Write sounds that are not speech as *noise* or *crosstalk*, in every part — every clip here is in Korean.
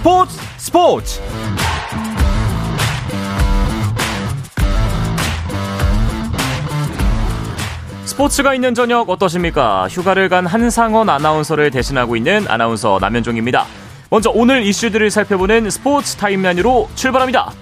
스포츠 스포츠 스포츠가 있는 저녁 어떠십니까? 휴가를 간 한상원 아나운서를 대신하고 있는 아나운서 남현종입니다. 먼저 오늘 이슈들을 살펴보는 스포츠 타임라인으로 출발합니다.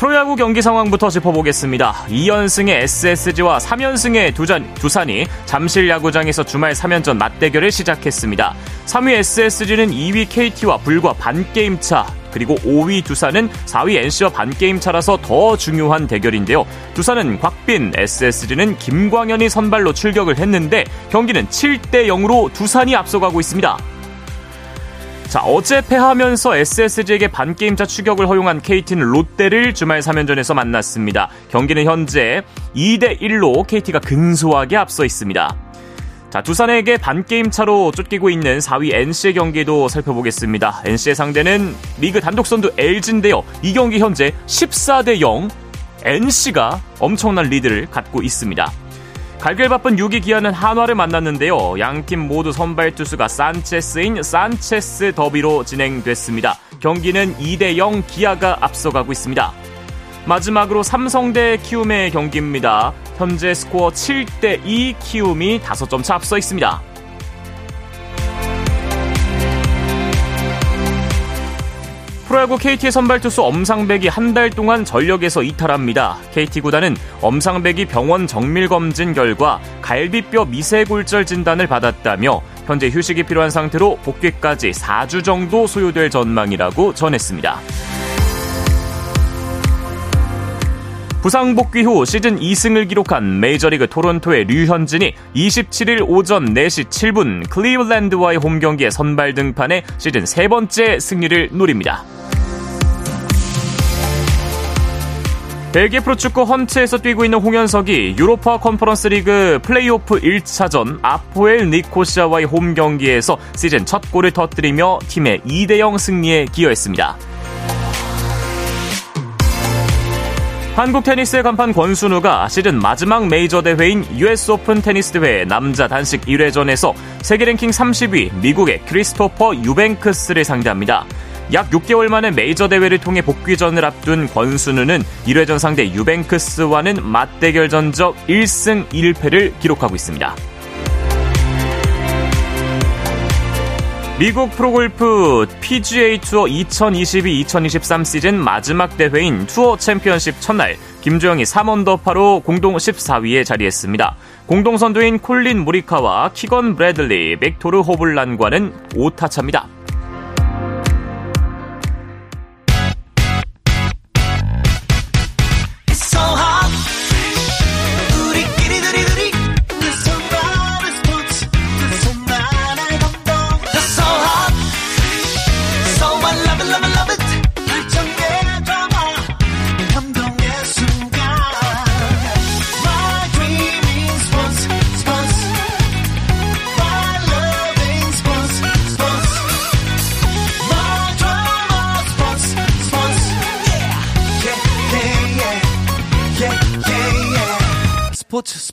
프로야구 경기 상황부터 짚어보겠습니다. 2연승의 SSG와 3연승의 두잔, 두산이 잠실 야구장에서 주말 3연전 맞대결을 시작했습니다. 3위 SSG는 2위 KT와 불과 반게임 차, 그리고 5위 두산은 4위 NC와 반게임 차라서 더 중요한 대결인데요. 두산은 곽빈, SSG는 김광현이 선발로 출격을 했는데 경기는 7대 0으로 두산이 앞서가고 있습니다. 자, 어제 패하면서 SSG에게 반게임차 추격을 허용한 KT는 롯데를 주말 3연전에서 만났습니다. 경기는 현재 2대1로 KT가 근소하게 앞서 있습니다. 자, 두산에게 반게임 차로 쫓기고 있는 4위 NC의 경기도 살펴보겠습니다. NC의 상대는 리그 단독 선두 LG인데요. 이 경기 현재 14대 0. NC가 엄청난 리드를 갖고 있습니다. 갈길 바쁜 6위 기아는 한화를 만났는데요. 양팀 모두 선발 투수가 산체스인 산체스 더비로 진행됐습니다. 경기는 2대 0 기아가 앞서가고 있습니다. 마지막으로 삼성 대 키움의 경기입니다. 현재 스코어 7대 2 키움이 5점 차 앞서 있습니다. 프로야구 KT의 선발 투수 엄상백이 한 달 동안 전력에서 이탈합니다. KT 구단은 엄상백이 병원 정밀 검진 결과 갈비뼈 미세골절 진단을 받았다며 현재 휴식이 필요한 상태로 복귀까지 4주 정도 소요될 전망이라고 전했습니다. 부상 복귀 후 시즌 2승을 기록한 메이저리그 토론토의 류현진이 27일 오전 4시 7분 클리블랜드와의 홈 경기에 선발 등판해 시즌 세 번째 승리를 노립니다. 벨기에 프로축구 헨트에서 뛰고 있는 홍현석이 유로파 컨퍼런스 리그 플레이오프 1차전 아포엘 니코시아와의 홈 경기에서 시즌 첫 골을 터뜨리며 팀의 2대0 승리에 기여했습니다. 한국 테니스의 간판 권순우가 시즌 마지막 메이저 대회인 US 오픈 테니스 대회 남자 단식 1회전에서 세계 랭킹 30위 미국의 크리스토퍼 유뱅크스를 상대합니다. 약 6개월 만에 메이저 대회를 통해 복귀전을 앞둔 권순우는 1회전 상대 유뱅크스와는 맞대결 전적 1승 1패를 기록하고 있습니다. 미국 프로골프 PGA 투어 2022-2023 시즌 마지막 대회인 투어 챔피언십 첫날 김주형이 3언더파로 공동 14위에 자리했습니다. 공동 선두인 콜린 모리카와 키건 브래들리, 빅토르 호블란과는 5타 차입니다.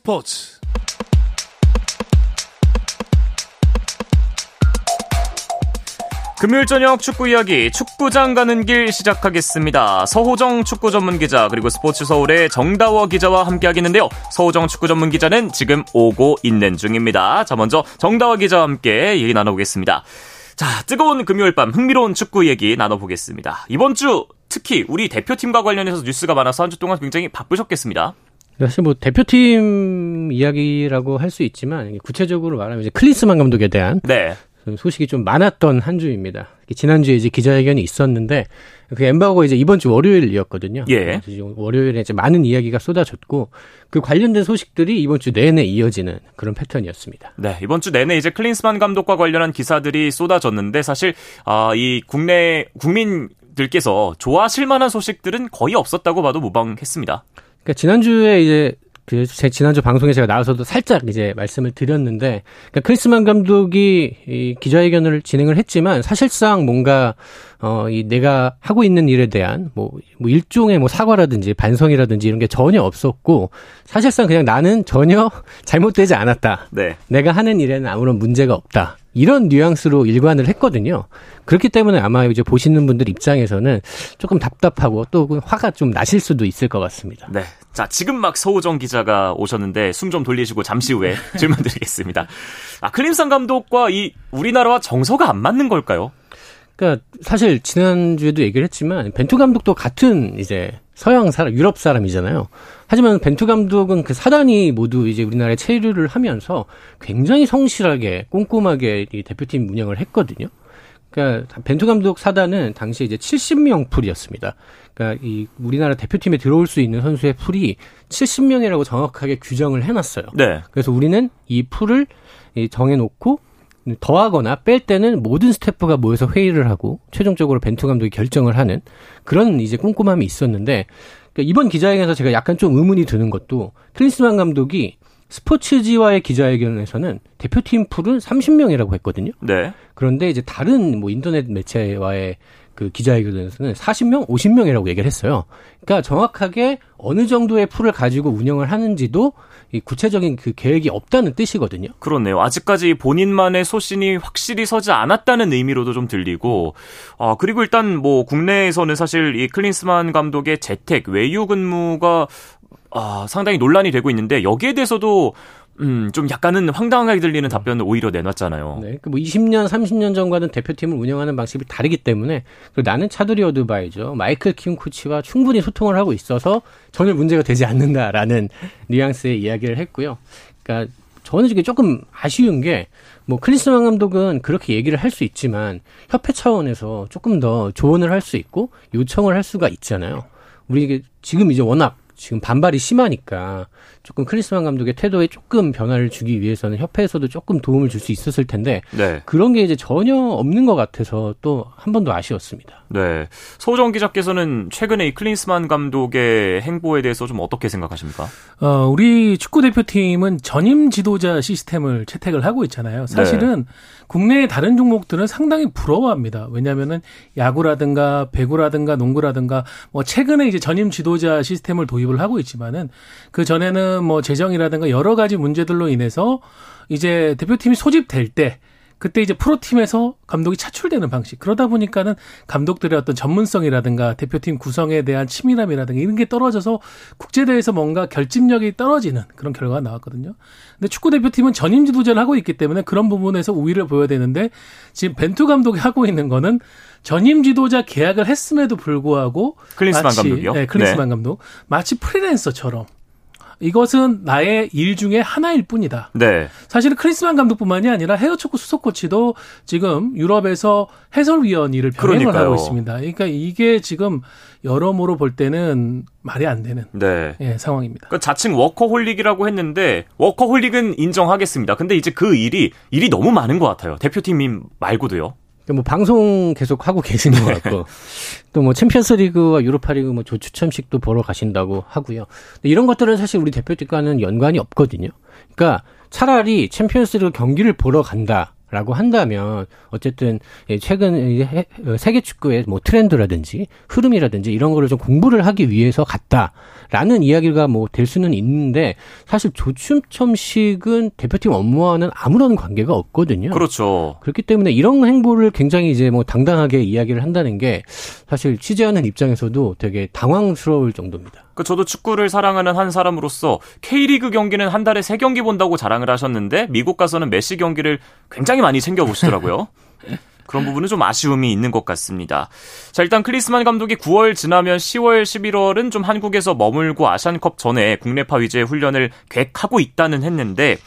스포츠 금요일 저녁 축구 이야기 축구장 가는 길 시작하겠습니다. 서호정 축구 전문 기자 그리고 스포츠 서울의 정다워 기자와 함께 하겠는데요. 서호정 축구 전문 기자는 지금 오고 있는 중입니다. 자 먼저 정다워 기자와 함께 얘기 나눠보겠습니다. 자 뜨거운 금요일 밤 흥미로운 축구 얘기 나눠보겠습니다. 이번 주 특히 우리 대표팀과 관련해서 뉴스가 많아서 한 주 동안 굉장히 바쁘셨겠습니다. 사실 뭐 대표팀 이야기라고 할 수 있지만 구체적으로 말하면 이제 클린스만 감독에 대한 네. 소식이 좀 많았던 한 주입니다. 지난주에 이제 기자회견이 있었는데 그 엠바고가 이제 이번 주 월요일이었거든요. 예. 월요일에 이제 많은 이야기가 쏟아졌고 그 관련된 소식들이 이번 주 내내 이어지는 그런 패턴이었습니다. 네, 이번 주 내내 이제 클린스만 감독과 관련한 기사들이 쏟아졌는데 사실 아, 이 국내 국민들께서 좋아하실 만한 소식들은 거의 없었다고 봐도 무방했습니다. 그러니까 지난주에 이제 그 제 지난주 방송에 제가 나와서도 살짝 이제 말씀을 드렸는데 그러니까 크리스만 감독이 이 기자회견을 진행을 했지만 사실상 뭔가 어이 내가 하고 있는 일에 대한 뭐, 뭐 일종의 뭐 사과라든지 반성이라든지 이런 게 전혀 없었고 사실상 그냥 나는 전혀 *laughs* 잘못되지 않았다. 네. 내가 하는 일에는 아무런 문제가 없다. 이런 뉘앙스로 일관을 했거든요. 그렇기 때문에 아마 이제 보시는 분들 입장에서는 조금 답답하고 또그 화가 좀 나실 수도 있을 것 같습니다. 네. 자, 지금 막 서우정 기자가 오셨는데 숨 좀 돌리시고 잠시 후에 *laughs* 질문 드리겠습니다. 아, 클림산 감독과 이 우리나라와 정서가 안 맞는 걸까요? 그러니까 사실 지난주에도 얘기를 했지만 벤투 감독도 같은 이제 서양 사람, 유럽 사람이잖아요. 하지만 벤투 감독은 그 사단이 모두 이제 우리나라에 체류를 하면서 굉장히 성실하게 꼼꼼하게 이 대표팀 운영을 했거든요. 그러니까 벤투 감독 사단은 당시 이제 70명 풀이었습니다. 그러니까 이 우리나라 대표팀에 들어올 수 있는 선수의 풀이 70명이라고 정확하게 규정을 해놨어요. 네. 그래서 우리는 이 풀을 정해놓고 더하거나 뺄 때는 모든 스태프가 모여서 회의를 하고 최종적으로 벤투 감독이 결정을 하는 그런 이제 꼼꼼함이 있었는데 그러니까 이번 기자회견에서 제가 약간 좀 의문이 드는 것도 클린스만 감독이 스포츠지와의 기자회견에서는 대표팀 풀은 30명이라고 했거든요. 네. 그런데 이제 다른 뭐 인터넷 매체와의 그 기자회견에서는 40명, 50명이라고 얘기를 했어요. 그러니까 정확하게 어느 정도의 풀을 가지고 운영을 하는지도 이 구체적인 그 계획이 없다는 뜻이거든요. 그렇네요. 아직까지 본인만의 소신이 확실히 서지 않았다는 의미로도 좀 들리고, 아, 그리고 일단 뭐 국내에서는 사실 이 클린스만 감독의 재택, 외유 근무가 아, 상당히 논란이 되고 있는데 여기에 대해서도 음, 좀 약간은 황당하게 들리는 답변을 오히려 내놨잖아요. 네. 그뭐 20년, 30년 전과는 대표팀을 운영하는 방식이 다르기 때문에 나는 차두리 어드바이저, 마이클 킴 코치와 충분히 소통을 하고 있어서 전혀 문제가 되지 않는다라는 *laughs* 뉘앙스의 이야기를 했고요. 그러니까 저는 이게 조금 아쉬운 게 뭐 클리스만 감독은 그렇게 얘기를 할 수 있지만 협회 차원에서 조금 더 조언을 할 수 있고 요청을 할 수가 있잖아요. 우리 이게 지금 이제 워낙 지금 반발이 심하니까 조금 클리스만 감독의 태도에 조금 변화를 주기 위해서는 협회에서도 조금 도움을 줄 수 있었을 텐데 네. 그런 게 이제 전혀 없는 것 같아서 또 한 번 더 아쉬웠습니다. 네. 소정 기자께서는 최근에 이 클린스만 감독의 행보에 대해서 좀 어떻게 생각하십니까? 어, 우리 축구 대표팀은 전임 지도자 시스템을 채택을 하고 있잖아요. 사실은 네. 국내의 다른 종목들은 상당히 부러워합니다. 왜냐하면은 야구라든가 배구라든가 농구라든가 뭐 최근에 이제 전임 지도자 시스템을 도입을 하고 있지만은 그 전에는 뭐 재정이라든가 여러 가지 문제들로 인해서 이제 대표팀이 소집될 때 그때 이제 프로팀에서 감독이 차출되는 방식. 그러다 보니까는 감독들의 어떤 전문성이라든가 대표팀 구성에 대한 치밀함이라든가 이런 게 떨어져서 국제대회에서 뭔가 결집력이 떨어지는 그런 결과가 나왔거든요. 근데 축구 대표팀은 전임 지도자를 하고 있기 때문에 그런 부분에서 우위를 보여야 되는데 지금 벤투 감독이 하고 있는 거는 전임 지도자 계약을 했음에도 불구하고 클린스만 마치, 감독이요? 네, 클린스만 네. 감독 마치 프리랜서처럼 이것은 나의 일 중에 하나일 뿐이다. 네. 사실은 클린스만 감독뿐만이 아니라 헤어초크 수석 코치도 지금 유럽에서 해설위원 일을 병행을 그러니까요. 하고 있습니다. 그러니까 이게 지금 여러모로 볼 때는 말이 안 되는 네. 예, 상황입니다. 그 자칭 워커홀릭이라고 했는데 워커홀릭은 인정하겠습니다. 근데 이제 그 일이 일이 너무 많은 것 같아요. 대표팀 말고도요. 뭐 방송 계속 하고 계시는 것 같고 또 뭐 챔피언스리그와 유로파리그 뭐 조추첨식도 보러 가신다고 하고요. 이런 것들은 사실 우리 대표팀과는 연관이 없거든요. 그러니까 차라리 챔피언스리그 경기를 보러 간다. 라고 한다면 어쨌든 최근 세계 축구의 뭐 트렌드라든지 흐름이라든지 이런 거를 좀 공부를 하기 위해서 갔다라는 이야기가 뭐 될 수는 있는데 사실 조춤첨식은 대표팀 업무와는 아무런 관계가 없거든요. 그렇죠. 그렇기 때문에 이런 행보를 굉장히 이제 뭐 당당하게 이야기를 한다는 게 사실 취재하는 입장에서도 되게 당황스러울 정도입니다. 그 저도 축구를 사랑하는 한 사람으로서 K리그 경기는 한 달에 세 경기 본다고 자랑을 하셨는데 미국 가서는 메시 경기를 굉장히 많이 챙겨 보시더라고요. *laughs* 그런 부분은 좀 아쉬움이 있는 것 같습니다. 자, 일단 클리스만 감독이 9월 지나면 10월, 11월은 좀 한국에서 머물고 아시안컵 전에 국내파 위주의 훈련을 계획하고 있다는 했는데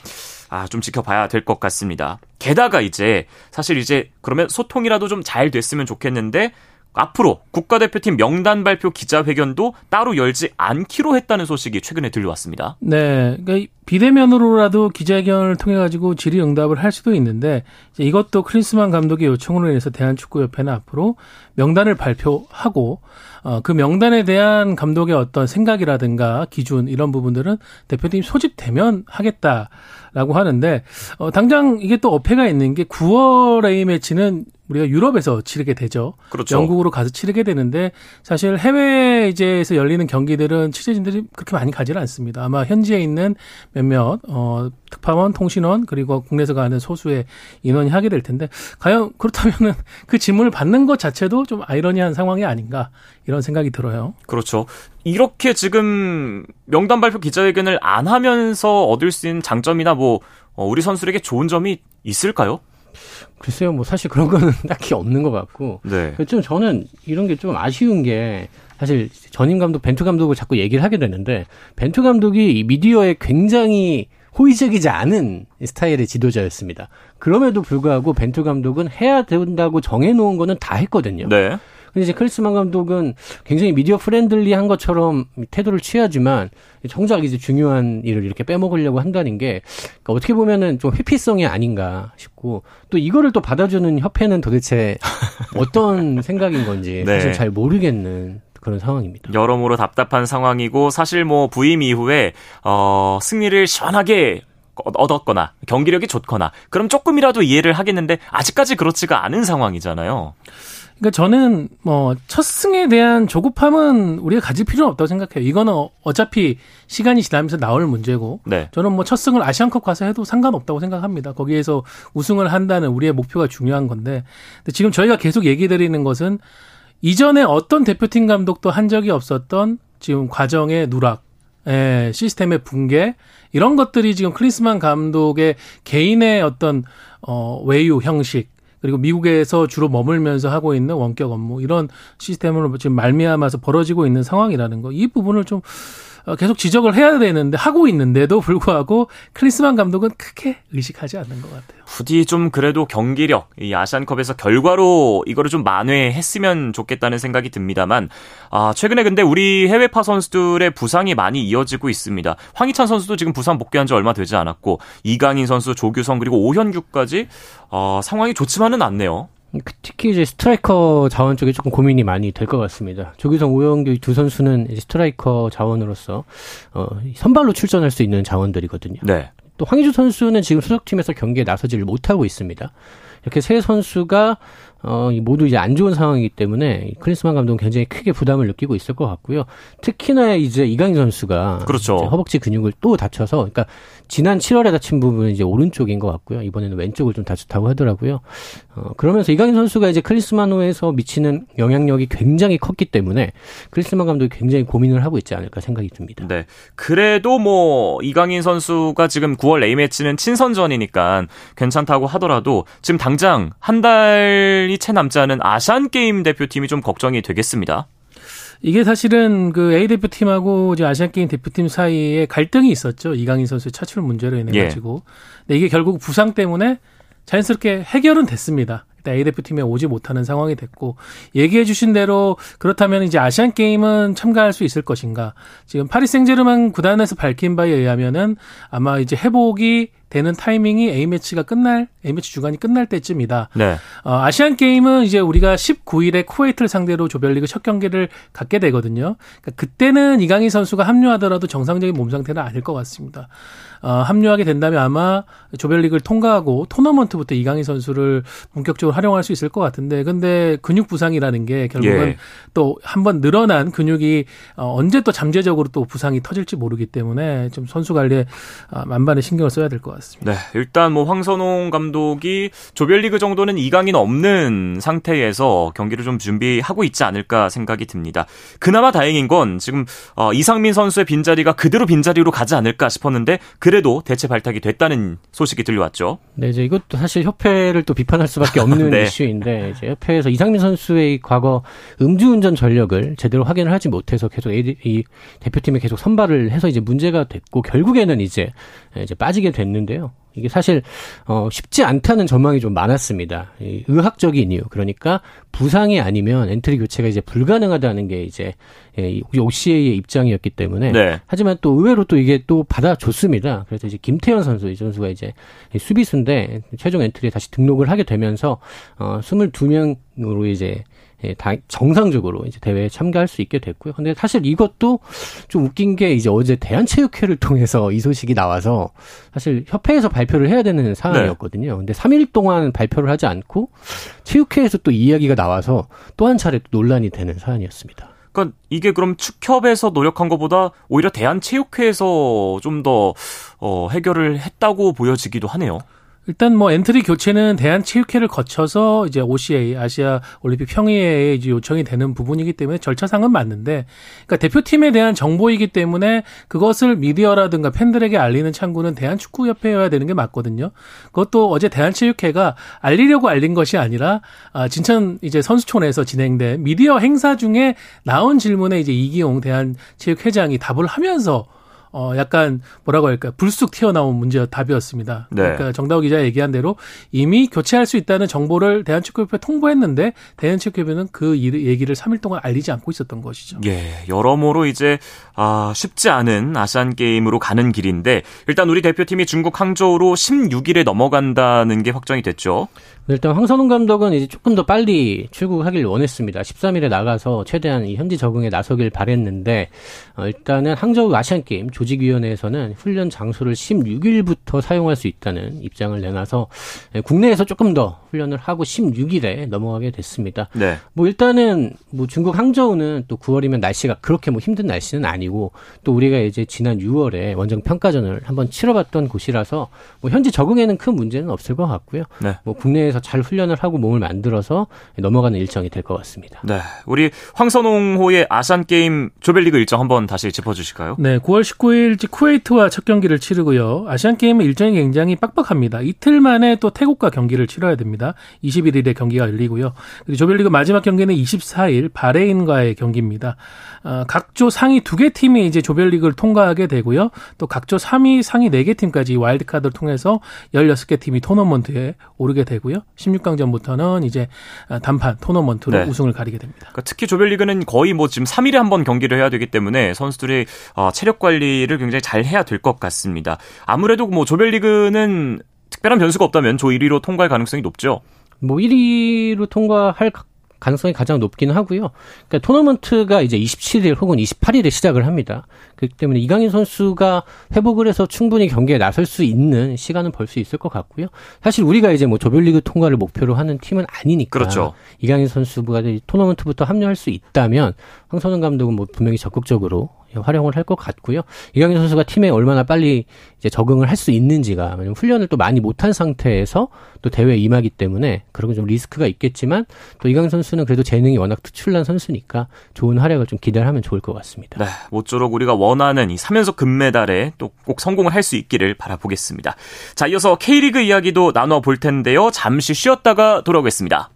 아, 좀 지켜봐야 될 것 같습니다. 게다가 이제 사실 이제 그러면 소통이라도 좀 잘 됐으면 좋겠는데 앞으로 국가대표팀 명단 발표 기자회견도 따로 열지 않기로 했다는 소식이 최근에 들려왔습니다. 네. 그러니까 비대면으로라도 기자회견을 통해 가지고 질의응답을 할 수도 있는데 이것도 크리스만 감독의 요청으로 인해서 대한축구협회는 앞으로 명단을 발표하고 어, 그 명단에 대한 감독의 어떤 생각이라든가 기준 이런 부분들은 대표팀 소집되면 하겠다라고 하는데 어, 당장 이게 또 어폐가 있는 게 9월 A 매치는 우리가 유럽에서 치르게 되죠. 그렇죠. 영국으로 가서 치르게 되는데 사실 해외 이제에서 열리는 경기들은 취재진들이 그렇게 많이 가지는 않습니다. 아마 현지에 있는 몇몇 어 특파원, 통신원 그리고 국내에서 가는 소수의 인원이 하게 될 텐데 과연 그렇다면은 *laughs* 그 질문을 받는 것 자체도 좀 아이러니한 상황이 아닌가 이런 생각이 들어요. 그렇죠. 이렇게 지금 명단 발표 기자회견을 안 하면서 얻을 수 있는 장점이나 뭐 어, 우리 선수에게 좋은 점이 있을까요? 글쎄요, 뭐 사실 그런 거는 *laughs* 딱히 없는 것 같고. 네. 좀 저는 이런 게 좀 아쉬운 게 사실 전임 감독 벤투 감독을 자꾸 얘기를 하게 되는데 벤투 감독이 미디어에 굉장히 호의적이지 않은 스타일의 지도자였습니다. 그럼에도 불구하고 벤투 감독은 해야 된다고 정해놓은 거는 다 했거든요. 네. 근데 이제 클린스만 감독은 굉장히 media friendly한 것처럼 태도를 취하지만 정작 이제 중요한 일을 이렇게 빼먹으려고 한다는 게 그러니까 어떻게 보면은 좀 회피성이 아닌가 싶고 또 이거를 또 받아주는 협회는 도대체 *laughs* 어떤 생각인 건지 네. 사실 잘 모르겠는 그런 상황입니다. 여러모로 답답한 상황이고 사실 뭐 부임 이후에 어 승리를 시원하게 얻었거나 경기력이 좋거나 그럼 조금이라도 이해를 하겠는데 아직까지 그렇지가 않은 상황이잖아요. 그러니까 저는 뭐 첫 승에 대한 조급함은 우리가 가질 필요는 없다고 생각해요. 이거는 어- 어차피 시간이 지나면서 나올 문제고 네. 저는 뭐 첫 승을 아시안컵 가서 해도 상관없다고 생각합니다. 거기에서 우승을 한다는 우리의 목표가 중요한 건데 근데 지금 저희가 계속 얘기 드리는 것은 이전에 어떤 대표팀 감독도 한 적이 없었던 지금 과정의 누락, 예, 시스템의 붕괴 이런 것들이 지금 클린스만 감독의 개인의 어떤 어 외유 형식 그리고 미국에서 주로 머물면서 하고 있는 원격 업무 이런 시스템으로 지금 말미암아서 벌어지고 있는 상황이라는 거. 이 부분을 좀 어, 계속 지적을 해야 되는데 하고 있는데도 불구하고 클린스만 감독은 크게 의식하지 않는 것 같아요. 부디 좀 그래도 경기력, 이 아시안컵에서 결과로 이거를 좀 만회했으면 좋겠다는 생각이 듭니다만, 아, 최근에 근데 우리 해외파 선수들의 부상이 많이 이어지고 있습니다. 황희찬 선수도 지금 부상 복귀한 지 얼마 되지 않았고, 이강인 선수, 조규성, 그리고 오현규까지, 어, 상황이 좋지만은 않네요. 그 특히 이제 스트라이커 자원 쪽에 조금 고민이 많이 될 것 같습니다. 조규성, 오현규 두 선수는 이제 스트라이커 자원으로서 어, 선발로 출전할 수 있는 자원들이거든요. 네. 또 황의조 선수는 지금 소속팀에서 경기에 나서지를 못하고 있습니다. 이렇게 세 선수가 어, 이 모두 이제 안 좋은 상황이기 때문에 이 클린스만 감독은 굉장히 크게 부담을 느끼고 있을 것 같고요. 특히나 이제 이강인 선수가 그렇죠. 이제 허벅지 근육을 또 다쳐서, 그러니까 지난 7월에 다친 부분은 이제 오른쪽인 것 같고요. 이번에는 왼쪽을 좀 다쳤다고 하더라고요. 어, 그러면서 이강인 선수가 이제 클린스만호에서 미치는 영향력이 굉장히 컸기 때문에 클린스만 감독이 굉장히 고민을 하고 있지 않을까 생각이 듭니다. 네. 그래도 뭐, 이강인 선수가 지금 9월 A매치는 친선전이니까 괜찮다고 하더라도 지금 당장 한 달이 채 남지 않은 아시안 게임 대표팀이 좀 걱정이 되겠습니다. 이게 사실은 그 A 대표팀하고 이제 아시안 게임 대표팀 사이에 갈등이 있었죠. 이강인 선수의 차출 문제로 인해 예. 가지고. 근데 이게 결국 부상 때문에 자연스럽게 해결은 됐습니다. 일단 A 대표팀에 오지 못하는 상황이 됐고 얘기해 주신 대로 그렇다면 이제 아시안 게임은 참가할 수 있을 것인가? 지금 파리 생제르맹 구단에서 밝힌 바에 의하면은 아마 이제 회복이 되는 타이밍이 A 매치가 끝날 A 매치 주간이 끝날 때쯤이다. 네. 어, 아시안 게임은 이제 우리가 19일에 쿠웨이트를 상대로 조별리그 첫 경기를 갖게 되거든요. 그러니까 그때는 이강인 선수가 합류하더라도 정상적인 몸 상태는 아닐 것 같습니다. 어, 합류하게 된다면 아마 조별리그를 통과하고 토너먼트부터 이강인 선수를 본격적으로 활용할 수 있을 것 같은데, 근데 근육 부상이라는 게 결국은 예. 또 한 번 늘어난 근육이 어, 언제 또 잠재적으로 또 부상이 터질지 모르기 때문에 좀 선수 관리에 아, 만반의 신경을 써야 될 것 같습니다. 네, 일단 뭐 황선홍 감독이 조별리그 정도는 이강인 없는 상태에서 경기를 좀 준비하고 있지 않을까 생각이 듭니다. 그나마 다행인 건 지금 어, 이상민 선수의 빈자리가 그대로 빈자리로 가지 않을까 싶었는데 그래도 대체 발탁이 됐다는 소식이 들려왔죠. 네, 이제 이것도 사실 협회를 또 비판할 수밖에 *laughs* 없는 네. 이슈인데 이제 협회에서 이상민 선수의 이 과거 음주운전 전력을 제대로 확인을 하지 못해서 계속 AD 이 대표팀에 계속 선발을 해서 이제 문제가 됐고 결국에는 이제 이제 빠지게 됐는데 요. 이게 사실 어 쉽지 않다는 전망이 좀 많았습니다. 의학적인 이유 그러니까 부상이 아니면 엔트리 교체가 이제 불가능하다는 게 이제 예, OCA의 입장이었기 때문에 네. 하지만 또 의외로 또 이게 또 받아줬습니다. 그래서 이제 김태현 선수 이 선수가 이제 수비수인데 최종 엔트리에 다시 등록을 하게 되면서 어 22명으로 이제 예, 다 정상적으로 이제 대회에 참가할 수 있게 됐고요. 근데 사실 이것도 좀 웃긴 게 이제 어제 대한체육회를 통해서 이 소식이 나와서 사실 협회에서 발표를 해야 되는 상황이었거든요. 네. 근데 3일 동안 발표를 하지 않고 체육회에서 또 이야기가 나와서 또 한 차례 또 논란이 되는 사안이었습니다. 그러니까 이게 그럼 축협에서 노력한 것보다 오히려 대한체육회에서 좀 더 어, 해결을 했다고 보여지기도 하네요. 일단 뭐 엔트리 교체는 대한체육회를 거쳐서 이제 OCA 아시아 올림픽 평의회에 이제 요청이 되는 부분이기 때문에 절차상은 맞는데 그러니까 대표팀에 대한 정보이기 때문에 그것을 미디어라든가 팬들에게 알리는 창구는 대한축구협회여야 되는 게 맞거든요. 그것도 어제 대한체육회가 알리려고 알린 것이 아니라 아 진천 이제 선수촌에서 진행된 미디어 행사 중에 나온 질문에 이제 이기용 대한체육회장이 답을 하면서 어 약간 뭐라고 할까 불쑥 튀어나온 문제 답이었습니다. 네. 그러니까 정다우 기자 얘기한 대로 이미 교체할 수 있다는 정보를 대한축구협회 통보했는데 대한축구협회는 그 얘기를 3일 동안 알리지 않고 있었던 것이죠. 예, 여러모로 이제 아, 쉽지 않은 아시안 게임으로 가는 길인데 일단 우리 대표팀이 중국 항저우로 16일에 넘어간다는 게 확정이 됐죠. 일단 황선홍 감독은 이제 조금 더 빨리 출국하길 원했습니다. 13일에 나가서 최대한 이 현지 적응에 나서길 바랬는데 어, 일단은 항저우 아시안 게임 조직위원회에서는 훈련 장소를 16일부터 사용할 수 있다는 입장을 내놔서 예, 국내에서 조금 더 훈련을 하고 16일에 넘어가게 됐습니다. 네. 뭐 일단은 뭐 중국 항저우는 또 9월이면 날씨가 그렇게 뭐 힘든 날씨는 아니고 또 우리가 이제 지난 6월에 원정 평가전을 한번 치러봤던 곳이라서 뭐 현지 적응에는 큰 문제는 없을 것 같고요. 네. 뭐 국내에서 잘 훈련을 하고 몸을 만들어서 넘어가는 일정이 될 것 같습니다. 네. 우리 황선홍호의 아산 게임 조별리그 일정 한번 다시 짚어 주실까요? 네. 9월 19일 쿠웨이트와 첫 경기를 치르고요. 아시안 게임의 일정이 굉장히 빡빡합니다. 이틀 만에 또 태국과 경기를 치러야 됩니다. 21일에 경기가 열리고요. 그리고 조별리그 마지막 경기는 24일 바레인과의 경기입니다. 어, 각조 상위 두 개 팀이 이제 조별리그를 통과하게 되고요. 또 각조 3위 상위 4개 팀까지 와일드카드를 통해서 16개 팀이 토너먼트에 오르게 되고요. 16강전부터는 이제 단판 토너먼트로 네. 우승을 가리게 됩니다. 그러니까 특히 조별리그는 거의 뭐 지금 3일에 한 번 경기를 해야 되기 때문에 선수들이 어, 체력 관리 를 굉장히 잘 해야 될 것 같습니다. 아무래도 뭐 조별리그는 특별한 변수가 없다면 조 1위로 통과할 가능성이 높죠. 뭐 1위로 통과할 가능성이 가장 높기는 하고요. 그러니까 토너먼트가 이제 27일 혹은 28일에 시작을 합니다. 그렇기 때문에 이강인 선수가 회복을 해서 충분히 경기에 나설 수 있는 시간은 벌 수 있을 것 같고요. 사실 우리가 이제 뭐 조별리그 통과를 목표로 하는 팀은 아니니까 그렇죠. 이강인 선수가 토너먼트부터 합류할 수 있다면 황선홍 감독은 뭐 분명히 적극적으로 활용을 할 것 같고요. 이강인 선수가 팀에 얼마나 빨리 이제 적응을 할 수 있는지가 훈련을 또 많이 못한 상태에서 또 대회에 임하기 때문에 그런 건좀 리스크가 있겠지만 또 이강인 선수는 그래도 재능이 워낙 특출난 선수니까 좋은 활약을 좀 기대를 하면 좋을 것 같습니다. 네, 모쪼록 우리가 원 하는 이 3연속 금메달에 또 꼭 성공을 할 수 있기를 바라보겠습니다. 자, 이어서 K리그 이야기도 나눠 볼 텐데요. 잠시 쉬었다가 돌아오겠습니다.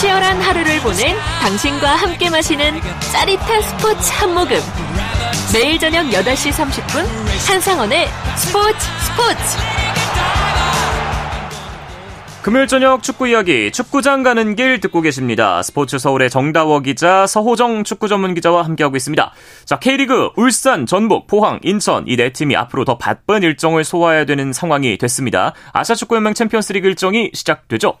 치열한 하루를 보낸 당신과 함께 마시는 짜릿한 스포츠 한 모금. 매일 저녁 8시 30분 한상원의 스포츠 스포츠. 금요일 저녁 축구 이야기 축구장 가는 길 듣고 계십니다. 스포츠 서울의 정다워 기자, 서호정 축구 전문 기자와 함께하고 있습니다. 자, K리그 울산, 전북, 포항, 인천 이 네 팀이 앞으로 더 바쁜 일정을 소화해야 되는 상황이 됐습니다. 아시아 축구연맹 챔피언스리그 일정이 시작되죠.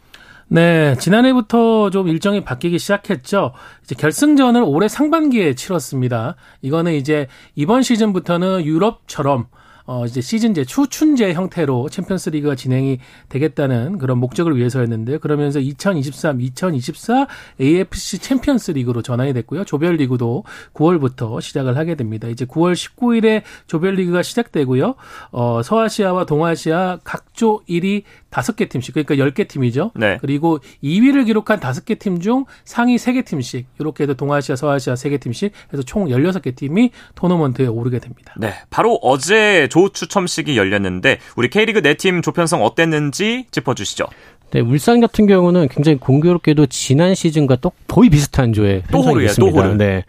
네, 지난해부터 좀 일정이 바뀌기 시작했죠. 이제 결승전을 올해 상반기에 치렀습니다. 이거는 이제 이번 시즌부터는 유럽처럼 어, 이제 시즌제, 추춘제 형태로 챔피언스 리그가 진행이 되겠다는 그런 목적을 위해서였는데 그러면서 2023, 2024 AFC 챔피언스 리그로 전환이 됐고요. 조별 리그도 9월부터 시작을 하게 됩니다. 이제 9월 19일에 조별 리그가 시작되고요. 어, 서아시아와 동아시아 각조 1위 다섯 개 팀씩 그러니까 열 개 팀이죠. 네. 그리고 2위를 기록한 다섯 개 팀 중 상위 세 개 팀씩 이렇게 해서 동아시아, 서아시아 세 개 팀씩 해서 총 16개 팀이 토너먼트에 오르게 됩니다. 네. 바로 어제 조 추첨식이 열렸는데 우리 K리그 네 팀 조편성 어땠는지 짚어 주시죠. 네, 울산 같은 경우는 굉장히 공교롭게도 지난 시즌과 또 거의 비슷한 조에 됐습니다. 네.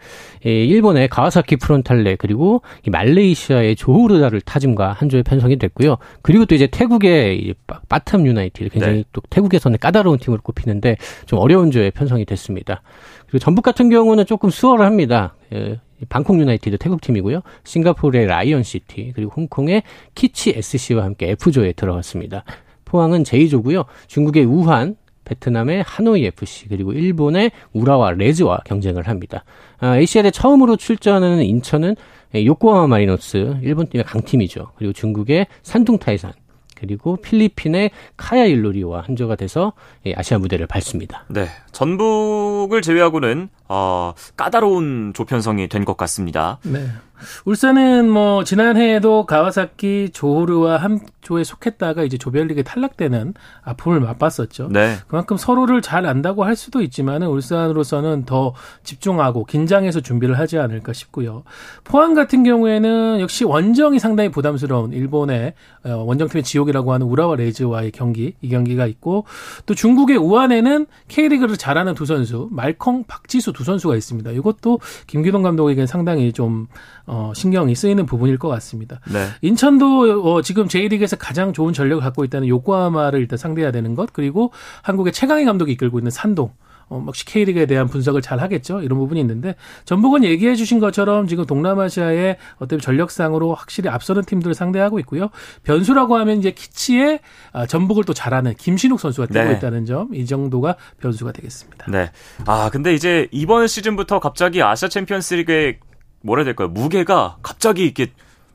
예, 일본의 가와사키 프론탈레 그리고 말레이시아의 조호르 다룰 탁짐과 한 조에 편성이 됐고요. 그리고 또 이제 태국의 빠툼 유나이티드 굉장히 네. 또 태국에서는 까다로운 팀으로 꼽히는데 좀 어려운 조에 편성이 됐습니다. 그리고 전북 같은 경우는 조금 수월합니다. 예, 방콕 유나이티드 태국 팀이고요. 싱가포르의 라이언 시티 그리고 홍콩의 키치 SC와 함께 F조에 들어갔습니다. 포항은 J조고요. 중국의 우한, 베트남의 하노이 FC 그리고 일본의 우라와 레즈와 경쟁을 합니다. 아, ACL에 처음으로 출전하는 인천은 요코하마 마리노스 일본 팀의 강팀이죠. 그리고 중국의 산둥 타이산 그리고 필리핀의 카야 일로일로와 한조가 돼서 아시아 무대를 밟습니다. 네, 전북을 제외하고는 어, 까다로운 조편성이 된 것 같습니다. 네. 울산은 뭐 지난해에도 가와사키 조르와 한 조에 속했다가 이제 조별리그에 탈락되는 아픔을 맛봤었죠. 네. 그만큼 서로를 잘 안다고 할 수도 있지만은 울산으로서는 더 집중하고 긴장해서 준비를 하지 않을까 싶고요. 포항 같은 경우에는 역시 원정이 상당히 부담스러운 일본의 어, 원정팀의 지옥이라고 하는 우라와 레즈와의 경기 이 경기가 있고 또 중국의 우한에는 K리그를 잘하는 두 선수 말컹 박지수 두 선수가 있습니다. 이것도 김기동 감독에게는 상당히 좀 어, 신경이 쓰이는 부분일 것 같습니다. 네. 인천도 어, 지금 J리그에서 가장 좋은 전력을 갖고 있다는 요코하마를 일단 상대해야 되는 것 그리고 한국의 최강희 감독이 이끌고 있는 산동 어, 역시 K리그에 대한 분석을 잘 하겠죠. 이런 부분이 있는데 전북은 얘기해 주신 것처럼 지금 동남아시아의 어떤 전력상으로 확실히 앞서는 팀들을 상대하고 있고요. 변수라고 하면 이제 키치의 아, 전북을 또 잘 아는 김신욱 선수가 뛰고 네. 있다는 점, 이 정도가 변수가 되겠습니다. 네. 아, 근데 이제 이번 시즌부터 갑자기 아시아 챔피언스 리그에 뭐라 해야 될까요? 무게가 갑자기 이렇게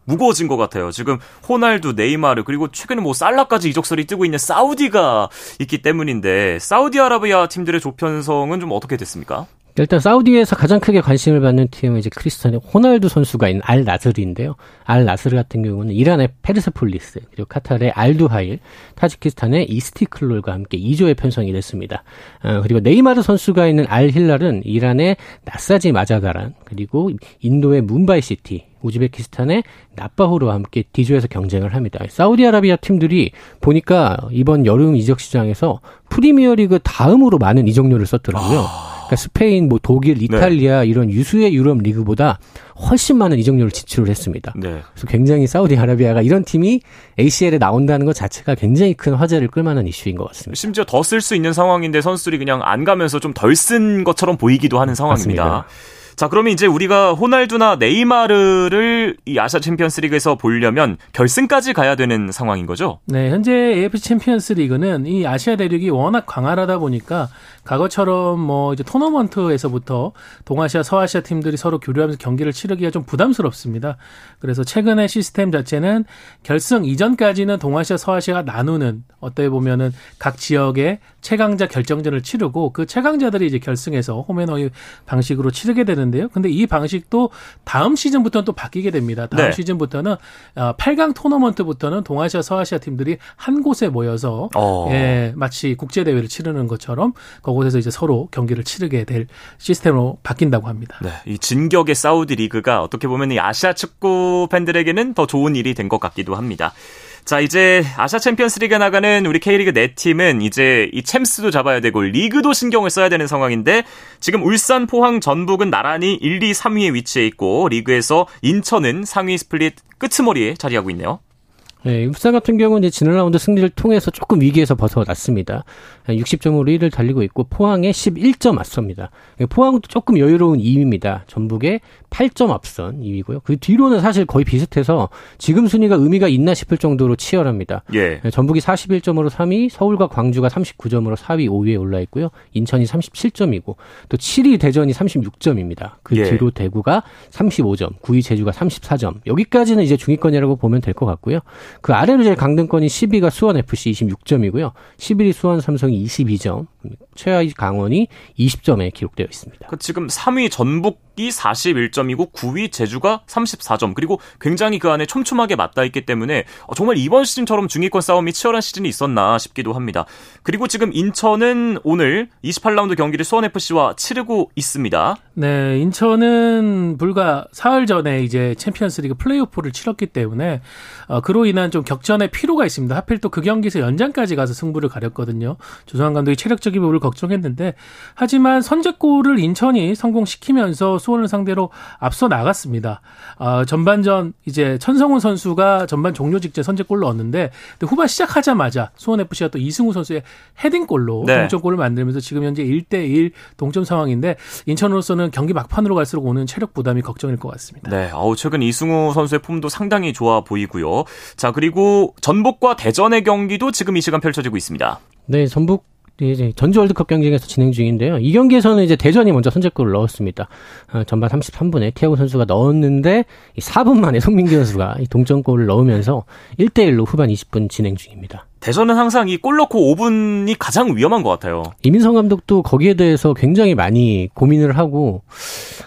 무거워진 것 같아요. 지금 호날두, 네이마르 그리고 최근에 뭐 살라까지 이적설이 뜨고 있는 사우디가 있기 때문인데 사우디아라비아 팀들의 조편성은 좀 어떻게 됐습니까? 일단 사우디에서 가장 크게 관심을 받는 팀은 이제 크리스티아노 호날두 선수가 있는 알 나스르인데요. 알 나스르 같은 경우는 이란의 페르세폴리스, 그리고 카타르의 알두하일, 타지키스탄의 이스티클롤과 함께 E조에 편성이 됐습니다. 어, 그리고 네이마르 선수가 있는 알 힐랄은 이란의 나사지 마잔다란, 그리고 인도의 뭄바이 시티, 우즈베키스탄의 나브바호르와 함께 D조에서 경쟁을 합니다. 사우디아라비아 팀들이 보니까 이번 여름 이적 시장에서 프리미어리그 다음으로 많은 이적료를 썼더라고요. 아... 그러니까 스페인, 뭐 독일, 네. 이탈리아 네. 이런 유수의 유럽 리그보다 훨씬 많은 이적료를 지출을 했습니다. 네. 그래서 굉장히 사우디아라비아가 이런 팀이 ACL에 나온다는 것 자체가 굉장히 큰 화제를 끌만한 이슈인 것 같습니다. 심지어 더 쓸 수 있는 상황인데 선수들이 그냥 안 가면서 좀 덜 쓴 것처럼 보이기도 하는 상황입니다. 맞습니다. 자, 그러면 이제 우리가 호날두나 네이마르를 이 아시아 챔피언스 리그에서 보려면 결승까지 가야 되는 상황인 거죠? 네, 현재 AFC 챔피언스 리그는 이 아시아 대륙이 워낙 광활하다 보니까 과거처럼 뭐 이제 토너먼트에서부터 동아시아, 서아시아 팀들이 서로 교류하면서 경기를 치르기가 좀 부담스럽습니다. 그래서 최근의 시스템 자체는 결승 이전까지는 동아시아, 서아시아가 나누는 어떻게 보면은 각 지역의 최강자 결정전을 치르고 그 최강자들이 이제 결승에서 홈앤어이 방식으로 치르게 되는 데요. 근데 이 방식도 다음 시즌부터는 또 바뀌게 됩니다. 다음 네. 시즌부터는 8강 어, 토너먼트부터는 동아시아, 서아시아 팀들이 한 곳에 모여서 어. 예, 마치 국제 대회를 치르는 것처럼 그곳에서 이제 서로 경기를 치르게 될 시스템으로 바뀐다고 합니다. 네, 이 진격의 사우디 리그가 어떻게 보면 이 아시아 축구 팬들에게는 더 좋은 일이 된 것 같기도 합니다. 자, 이제 아시아 챔피언스 리그에 나가는 우리 K리그 네 팀은 이제 이 챔스도 잡아야 되고 리그도 신경을 써야 되는 상황인데 지금 울산, 포항, 전북은 나란히 1, 2, 3위에 위치해 있고 리그에서 인천은 상위 스플릿 끝머리에 자리하고 있네요. 네, 울산 같은 경우는 이제 지난 라운드 승리를 통해서 조금 위기에서 벗어났습니다. 60점으로 1위를 달리고 있고 포항에 11점 앞섭니다. 포항도 조금 여유로운 2위입니다. 전북에 8점 앞선 2위고요. 그 뒤로는 사실 거의 비슷해서 지금 순위가 의미가 있나 싶을 정도로 치열합니다. 예. 네, 전북이 41점으로 3위, 서울과 광주가 39점으로 4위, 5위에 올라 있고요. 인천이 37점이고 또 7위 대전이 36점입니다. 그 예. 뒤로 대구가 35점, 9위 제주가 34점. 여기까지는 이제 중위권이라고 보면 될 것 같고요. 그 아래로 제일 강등권이 10위가 수원 FC 26점이고요. 11위 수원 삼성이 22점, 최하위 강원이 20점에 기록되어 있습니다. 그 지금 3위 전북이 41점이고 9위 제주가 34점 그리고 굉장히 그 안에 촘촘하게 맞닿아 있기 때문에 어, 정말 이번 시즌처럼 중위권 싸움이 치열한 시즌이 있었나 싶기도 합니다. 그리고 지금 인천은 오늘 28라운드 경기를 수원 FC와 치르고 있습니다. 네, 인천은 불과 사흘 전에 이제 챔피언스리그 플레이오프를 치렀기 때문에 어, 그로 인한 좀 격전의 피로가 있습니다. 하필 또 그 경기에서 연장까지 가서 승부를 가렸거든요. 조성환 감독이 체력적 인 부분을 걱정했는데 하지만 선제골을 인천이 성공시키면서 수원을 상대로 앞서 나갔습니다. 어, 전반전 이제 천성훈 선수가 전반 종료 직전 선제골을 넣었는데 후반 시작하자마자 수원 FC가 또 이승우 선수의 헤딩골로 네. 동점골을 만들면서 지금 현재 1대 1 동점 상황인데 인천으로서는 경기 막판으로 갈수록 오는 체력 부담이 걱정일 것 같습니다. 네, 아우 최근 이승우 선수의 폼도 상당히 좋아 보이고요. 자 그리고 전북과 대전의 경기도 지금 이 시간 펼쳐지고 있습니다. 네, 전북 이제 전주 월드컵 경쟁에서 진행 중인데요. 이 경기에서는 이제 대전이 먼저 선제골을 넣었습니다. 어, 전반 33분에 티아고 선수가 넣었는데 4분 만에 *laughs* 송민기 선수가 동점골을 넣으면서 1대 1로 후반 20분 진행 중입니다. 대전은 항상 이 골 넣고 5분이 가장 위험한 것 같아요. 이민성 감독도 거기에 대해서 굉장히 많이 고민을 하고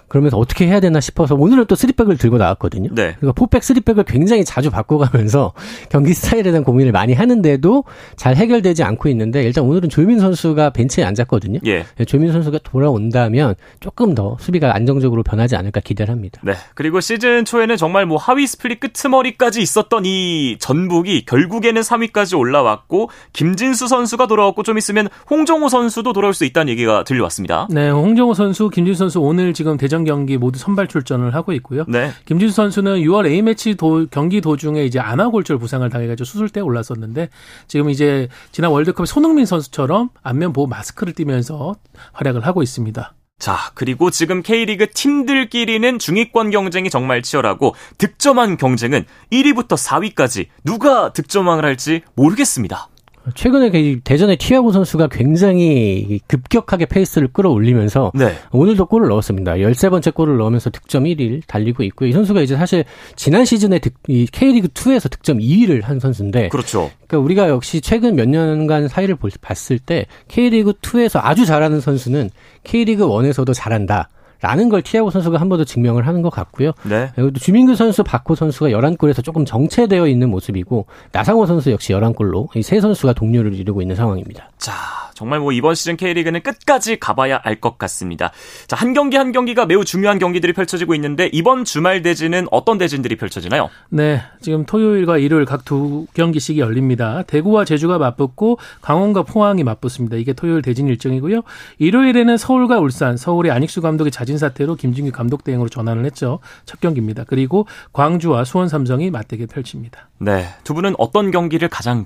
그러면서 어떻게 해야 되나 싶어서 오늘은 또 쓰리백을 들고 나왔거든요. 네. 그러니까 포백 쓰리백을 굉장히 자주 바꿔가면서 *laughs* 경기 스타일에 대한 고민을 많이 하는데도 잘 해결되지 않고 있는데 일단 오늘은 조유민 선수가 벤치에 앉았거든요. 예. 네, 조유민 선수가 돌아온다면 조금 더 수비가 안정적으로 변하지 않을까 기대를 합니다. 네. 그리고 시즌 초에는 정말 뭐 하위 스플릿 끄트머리까지 있었던 이 전북이 결국에는 3위까지 올라 올라왔고 김진수 선수가 돌아왔고 좀 있으면 홍정호 선수도 돌아올 수 있다는 얘기가 들려왔습니다. 네, 홍정호 선수, 김진수 선수 오늘 지금 대전 경기 모두 선발 출전을 하고 있고요. 네. 김진수 선수는 6월 A 매치 도, 경기 도중에 이제 안아골절 부상을 당해가지고 수술대 올랐었는데 지금 이제 지난 월드컵 손흥민 선수처럼 안면 보호 마스크를 띠면서 활약을 하고 있습니다. 자, 그리고 지금 K리그 팀들끼리는 중위권 경쟁이 정말 치열하고 득점한 경쟁은 1위부터 4위까지 누가 득점왕을 할지 모르겠습니다. 최근에 그 대전의 티아고 선수가 굉장히 급격하게 페이스를 끌어올리면서 네. 오늘도 골을 넣었습니다. 13번째 골을 넣으면서 득점 1위를 달리고 있고요. 이 선수가 이제 사실 지난 시즌에 득, 이 K리그 2에서 득점 2위를 한 선수인데 그렇죠. 그러니까 우리가 역시 최근 몇 년간 사이를 봤을 때 K리그 2에서 아주 잘하는 선수는 K리그 1에서도 잘한다. 라는 걸 티아고 선수가 한 번 더 증명을 하는 것 같고요. 네. 그리고 주민규 선수, 박호 선수가 11골에서 조금 정체되어 있는 모습이고 나상호 선수 역시 11골로 이 세 선수가 동료를 이루고 있는 상황입니다. 자, 정말 뭐 이번 시즌 K리그는 끝까지 가봐야 알 것 같습니다. 자, 한 경기 한 경기가 매우 중요한 경기들이 펼쳐지고 있는데 이번 주말 대진은 어떤 대진들이 펼쳐지나요? 네, 지금 토요일과 일요일 각 두 경기씩이 열립니다. 대구와 제주가 맞붙고 강원과 포항이 맞붙습니다. 이게 토요일 대진 일정이고요. 일요일에는 서울과 울산, 서울의 안익수 감독의 자진 사태로 김진규 감독 대행으로 전환을 했죠. 첫 경기입니다. 그리고 광주와 수원 삼성이 맞대결 펼칩니다. 네, 두 분은 어떤 경기를 가장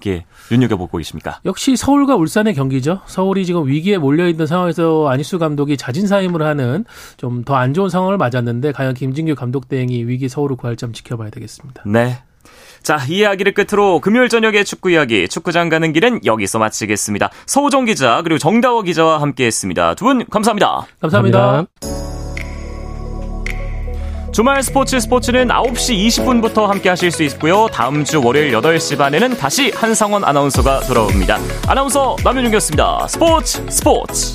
눈여겨보고 있습니까? 역시 서울과 울산의 경기죠. 서울이 지금 위기에 몰려있는 상황에서 안희수 감독이 자진사임을 하는 좀 더 안 좋은 상황을 맞았는데 과연 김진규 감독 대행이 위기 서울을 구할 점 지켜봐야 되겠습니다. 네. 자, 이 이야기를 끝으로 금요일 저녁의 축구 이야기, 축구장 가는 길은 여기서 마치겠습니다. 서우정 기자, 그리고 정다워 기자와 함께 했습니다. 두 분 감사합니다. 감사합니다. 감사합니다. 주말 스포츠 스포츠는 9시 20분부터 함께 하실 수 있고요. 다음 주 월요일 8시 반에는 다시 한상원 아나운서가 돌아옵니다. 아나운서 남현중이었습니다. 스포츠 스포츠.